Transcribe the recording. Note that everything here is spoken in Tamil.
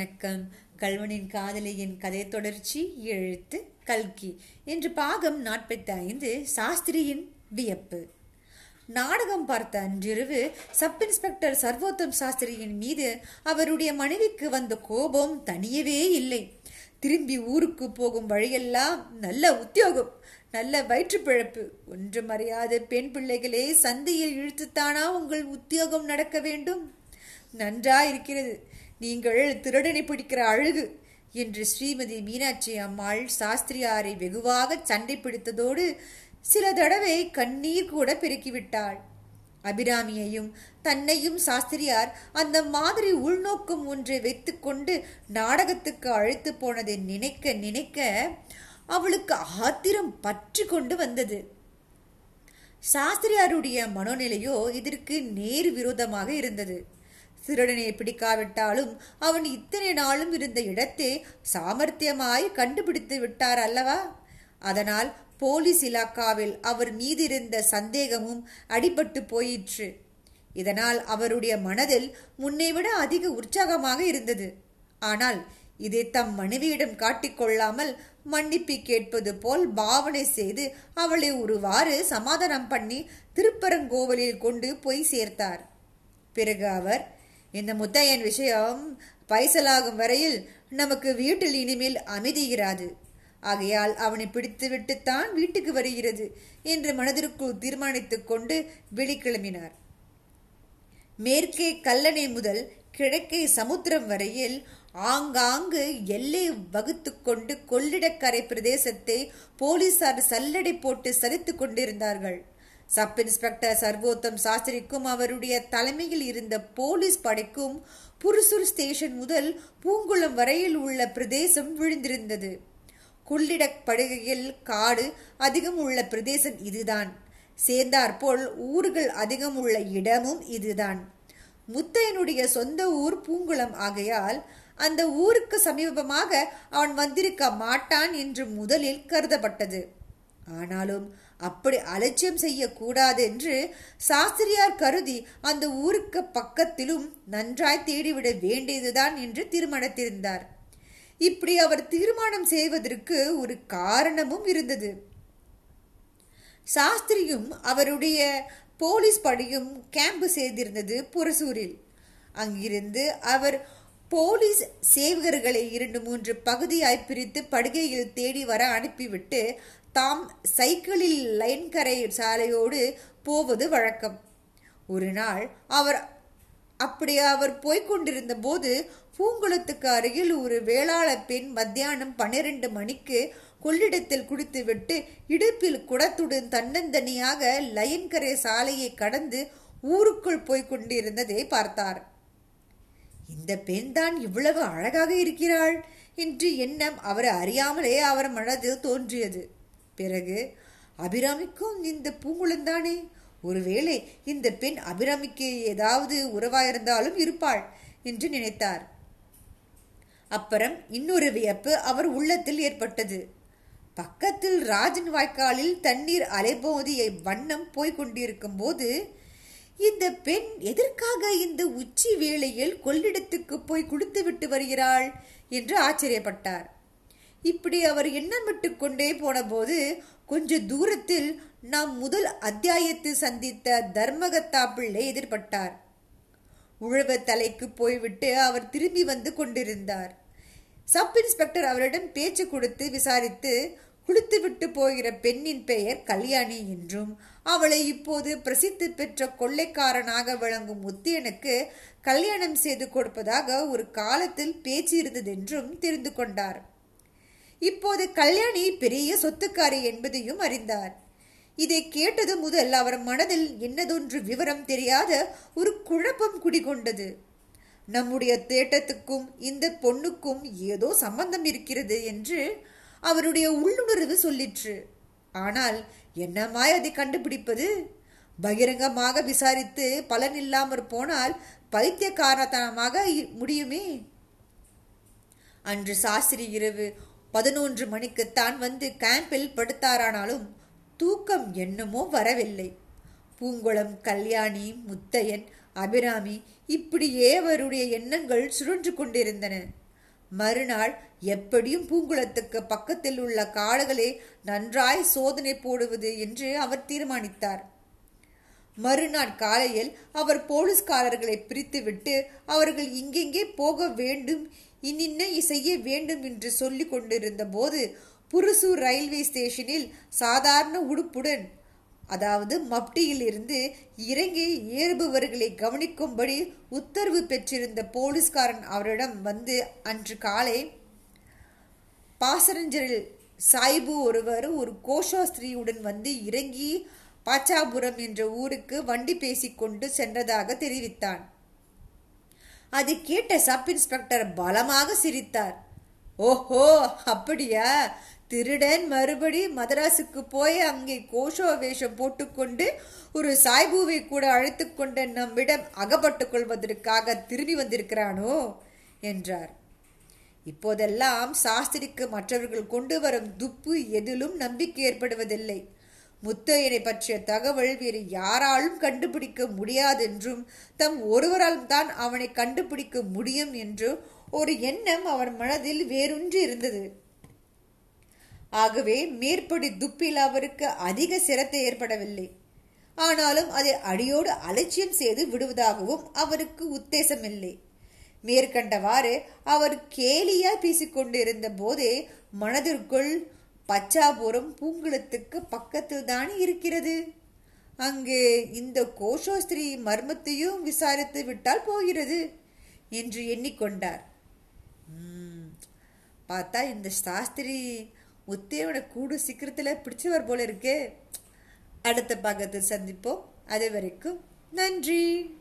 வணக்கம். கல்வனின் காதலியின் கதை தொடர்ச்சி எழுத்து கல்கி என்று பாகம் நாற்பத்தி ஐந்து சாஸ்திரியின் வியப்பு. நாடகம் பார்த்த அன்றிரவு சப் இன்ஸ்பெக்டர் சர்வோத்தம் சாஸ்திரியின் மீது அவருடைய மனைவிக்கு வந்த கோபம் தனியவே இல்லை. திரும்பி ஊருக்கு போகும் வழியெல்லாம் நல்ல உத்தியோகம் நல்ல வயிற்றுப்பிழப்பு. ஒன்று ஒன்றும் பெண் பிள்ளைகளே சந்தையில் இழுத்துத்தானா உங்கள் உத்தியோகம் நடக்க வேண்டும்? நன்றா இருக்கிறது நீங்கள் திருடனை பிடிக்கிற அழகு என்று ஸ்ரீமதி மீனாட்சி அம்மாள் சாஸ்திரியாரை வெகுவாக சண்டை பிடித்ததோடு சில தடவை கண்ணீர் கூட பெருக்கிவிட்டாள். அபிராமியையும் தன்னையும் சாஸ்திரியார் அந்த மாதிரி உள்நோக்கம் ஒன்றை வைத்துக்கொண்டு நாடகத்துக்கு அழைத்து போனதை நினைக்க நினைக்க அவளுக்கு ஆத்திரம் பற்றி கொண்டு வந்தது. சாஸ்திரியாருடைய மனோநிலையோ இதற்கு நேர் விரோதமாக இருந்தது. திருடனை பிடிக்காவிட்டாலும் அவன் இத்தனை நாளும் இருந்த இடத்தை சாமர்த்தியமாய் கண்டுபிடித்து விட்டார் அல்லவா? அதனால் போலீஸ் இலாக்காவில் அவர் மீது இருந்த சந்தேகமும் அடிபட்டு போயிற்று. இதனால் அவருடைய மனதில் முன்னைவிட அதிக உற்சாகமாக இருந்தது. ஆனால் இதை தம் மனைவியிடம் காட்டிக்கொள்ளாமல் மன்னிப்பு கேட்பது போல் பாவனை செய்து அவளை ஒருவாறு சமாதானம் பண்ணி திருப்பரங்கோவிலில் கொண்டு போய் சேர்த்தார். பிறகு அவர் இந்த முத்தையன் விஷயம் பைசலாகும் வரையில் நமக்கு வீட்டில் இனிமேல் அமைதி இராது. ஆகையால் அவனை பிடித்துவிட்டுத்தான் வீட்டுக்கு வருகிறது என்று மனதிற்குள் தீர்மானித்துக் கொண்டு வெளிக்கிளம்பினார். மேற்கே கல்லணை முதல் கிழக்கே சமுத்திரம் வரையில் ஆங்காங்கு எல்லை வகுத்து கொண்டு கொள்ளிடக்கரை பிரதேசத்தை போலீசார் சல்லடை போட்டு சரித்து கொண்டிருந்தார்கள். சப் இன்ஸ்பெக்டர் சர்வோத்தம் சாஸ்திரிக்கும் அவருடைய தலைமையில் இருந்த போலீஸ் படைக்கும் புருசூர் ஸ்டேஷன் முதல் பூங்குளம் வரையில் உள்ள பிரதேசம் விழுந்திருந்தது. கொள்ளிடக் படுகையில் காடு அதிகம் உள்ள பிரதேசம் இதுதான். சேர்ந்தாற்போல் ஊர்கள் அதிகம் உள்ள இடமும் இதுதான். முத்தையனுடைய சொந்த ஊர் பூங்குளம் ஆகையால் அந்த ஊருக்கு சமீபமாக அவன் வந்திருக்க மாட்டான் என்று முதலில் கருதப்பட்டது. ஆனாலும் அப்படி அலட்சியம் செய்யக்கூடாது என்று சாஸ்திரியார் கருதி அந்த ஊருக்கு பக்கத்திலும் நன்றாய் தேடிவிட வேண்டியதுதான் என்று தீர்மானித்திருந்தார் இப்படி அவர் தீர்மானம் செய்வதற்கு ஒரு காரணமும் இருந்தது. சாஸ்திரியும் அவருடைய போலீஸ் படையும் கேம்ப் செய்திருந்தது புரசூரில். அங்கிருந்து அவர் போலீஸ் சேவகர்களை இரண்டு மூன்று பகுதியாய் பிரித்து படுகையில் தேடி வர அனுப்பிவிட்டு தாம் சைக்கிளில் லைன்கரை சாலையோடு போவது வழக்கம். ஒரு நாள் அவர் அப்படி அவர் போய்கொண்டிருந்த போது பூங்குளத்துக்கு அருகில் ஒரு வேளாள பெண் மத்தியானம் பன்னிரண்டு மணிக்கு கொள்ளிடத்தில் குடித்துவிட்டு இடுப்பில் குடத்துடன் தன்னந்தனியாக லயன்கரை சாலையை கடந்து ஊருக்குள் போய்க் கொண்டிருந்ததை பார்த்தார். இந்த பெண் தான் இவ்வளவு அழகாக இருக்கிறாள் என்று எண்ணம் அவர் அறியாமலே அவர் மனதில் தோன்றியது. பிறகு அபிராமிக்கும் இந்த பூங்குளந்தானே ஒருவேளை இந்த பெண் அபிராமிக்கு ஏதாவது உறவாயிருந்தாலும் இருப்பாள் என்று நினைத்தார். அப்புறம் இன்னொரு வியப்பு அவர் உள்ளத்தில் ஏற்பட்டது. பக்கத்தில் ராஜன் வாய்க்காலில் தண்ணீர் அலைபோதிய வண்ணம் போய்க் கொண்டிருக்கும் போது இந்த பெண் எதற்காக இந்த உச்சி வேளையில் கொள்ளிடத்துக்கு போய் குடித்து விட்டு வருகிறாள் என்று ஆச்சரியப்பட்டார். இப்படி அவர் எண்ணமிட்டு கொண்டே போனபோது கொஞ்ச தூரத்தில் நாம் முதல் அத்தியாயத்தில் சந்தித்த தர்மகத்தா பிள்ளை எதிர்பட்டார். உழவ தலைக்கு போய்விட்டு அவர் திரும்பி வந்து கொண்டிருந்தார். சப் இன்ஸ்பெக்டர் அவரிடம் பேச்சு கொடுத்து விசாரித்து குளித்துவிட்டு போகிற பெண்ணின் பெயர் கல்யாணி என்றும் அவளை இப்போது பிரசித்தி பெற்ற கொள்ளைக்காரனாக விளங்கும் முத்தியனுக்கு கல்யாணம் செய்து கொடுப்பதாக ஒரு காலத்தில் பேச்சு இருந்ததென்றும் தெரிந்து கொண்டார். இப்போது கல்யாணி பெரிய சொத்துக்காரி என்பதையும் அறிந்தார். இதை கேட்டது முதல் அவர் மனதில் என்னதொன்று விவரம் தெரியாத ஒரு குழப்பம் குடிகொண்டது. நம்முடைய தேட்டத்துக்கும் இந்த பொண்ணுக்கும் ஏதோ சம்பந்தம் இருக்கிறது என்று அவருடைய உள்ளுணர்வு சொல்லிற்று. ஆனால் என்னமாய் அதை கண்டுபிடிப்பது? பகிரங்கமாக விசாரித்து பலன் இல்லாமற் போனால் பைத்தியக்காரத்தனமாக முடியுமே? அன்று சாஸ்திரி இரவு பதினொன்று மணிக்குத்தான் வந்து கேம்பில் படுத்தாரானாலும் தூக்கம் என்னமோ வரவில்லை. பூங்குளம் கல்யாணி முத்தையன் அபிராமி இப்படியே அவருடைய எண்ணங்கள் சுழன்று கொண்டிருந்தன. மறுநாள் எப்படியும் பூங்குளத்துக்கு பக்கத்தில் உள்ள காடுகளே நன்றாய் சோதனை போடுவது என்று அவர் தீர்மானித்தார். மறுநாள் காலையில் அவர் போலீஸ்காரர்களை பிரித்துவிட்டு அவர்கள் இங்கெங்கே போக வேண்டும் இன்னின்ன செய்ய வேண்டும் என்று சொல்லிக் கொண்டிருந்த போது புருசூர் ரயில்வே ஸ்டேஷனில் சாதாரண உடுப்புடன் அதாவது மப்டியில் இருந்து இறங்கி ஏறுபவர்களை கவனிக்கும்படி உத்தரவு பெற்றிருந்த போலீஸ்காரன் அவரிடம் வந்து அன்று காலை பாசரஞ்சரில் சாய்பு ஒருவர் ஒரு கோஷாஸ்திரியுடன் வந்து இறங்கி பாச்சாபுரம் என்ற ஊருக்கு வண்டி பேசிக்கொண்டு சென்றதாக தெரிவித்தான். அது கேட்ட சப் இன்ஸ்பெக்டர் பலமாக சிரித்தார். ஓஹோ அப்படியா? திருடன் மறுபடி மதராசுக்கு போய் அங்கே கோஷோ வேஷம் போட்டுக்கொண்டு ஒரு சாய்பூவை கூட அழைத்து கொண்ட நம்மிடம் அகப்பட்டு கொள்வதற்காக திரும்பி வந்திருக்கிறானோ? என்றார். இப்போதெல்லாம் சாஸ்திரிக்கு மற்றவர்கள் கொண்டு வரும் துப்பு எதிலும் நம்பிக்கை ஏற்படுவதில்லை. முத்தையனை பற்றிய தகவல் வேறு யாராலும் கண்டுபிடிக்க முடியாதென்றும் தம் ஒருவரால் தான் அவனை கண்டுபிடிக்க முடியும் என்று ஒரு எண்ணம் அவர் மனதில் வேரூன்றி இருந்தது. ஆகவே மேற்படி துப்பில் அவருக்கு அதிக சிரத்தை ஏற்படவில்லை. ஆனாலும் அதை அடியோடு அலட்சியம் செய்து விடுவதாகவும் அவருக்கு உத்தேசமில்லை. மேற்கண்டவாறு அவர் கேலியாய் பேசிக்கொண்டிருந்த போதே மனதிற்குள் பச்சாபுரம் பூங்குளத்துக்கு பக்கத்தில் தானே இருக்கிறது? அங்கே இந்த கோஷோஸ்திரி மர்மத்தையும் விசாரித்து விட்டால் போகிறது என்று எண்ணிக்கொண்டார். பார்த்தா இந்த சாஸ்திரி முத்தையோட கூடு சீக்கிரத்தில் பிடிச்சவர் போல இருக்கு. அடுத்த பக்கத்தில் சந்திப்போம். அது வரைக்கும் நன்றி.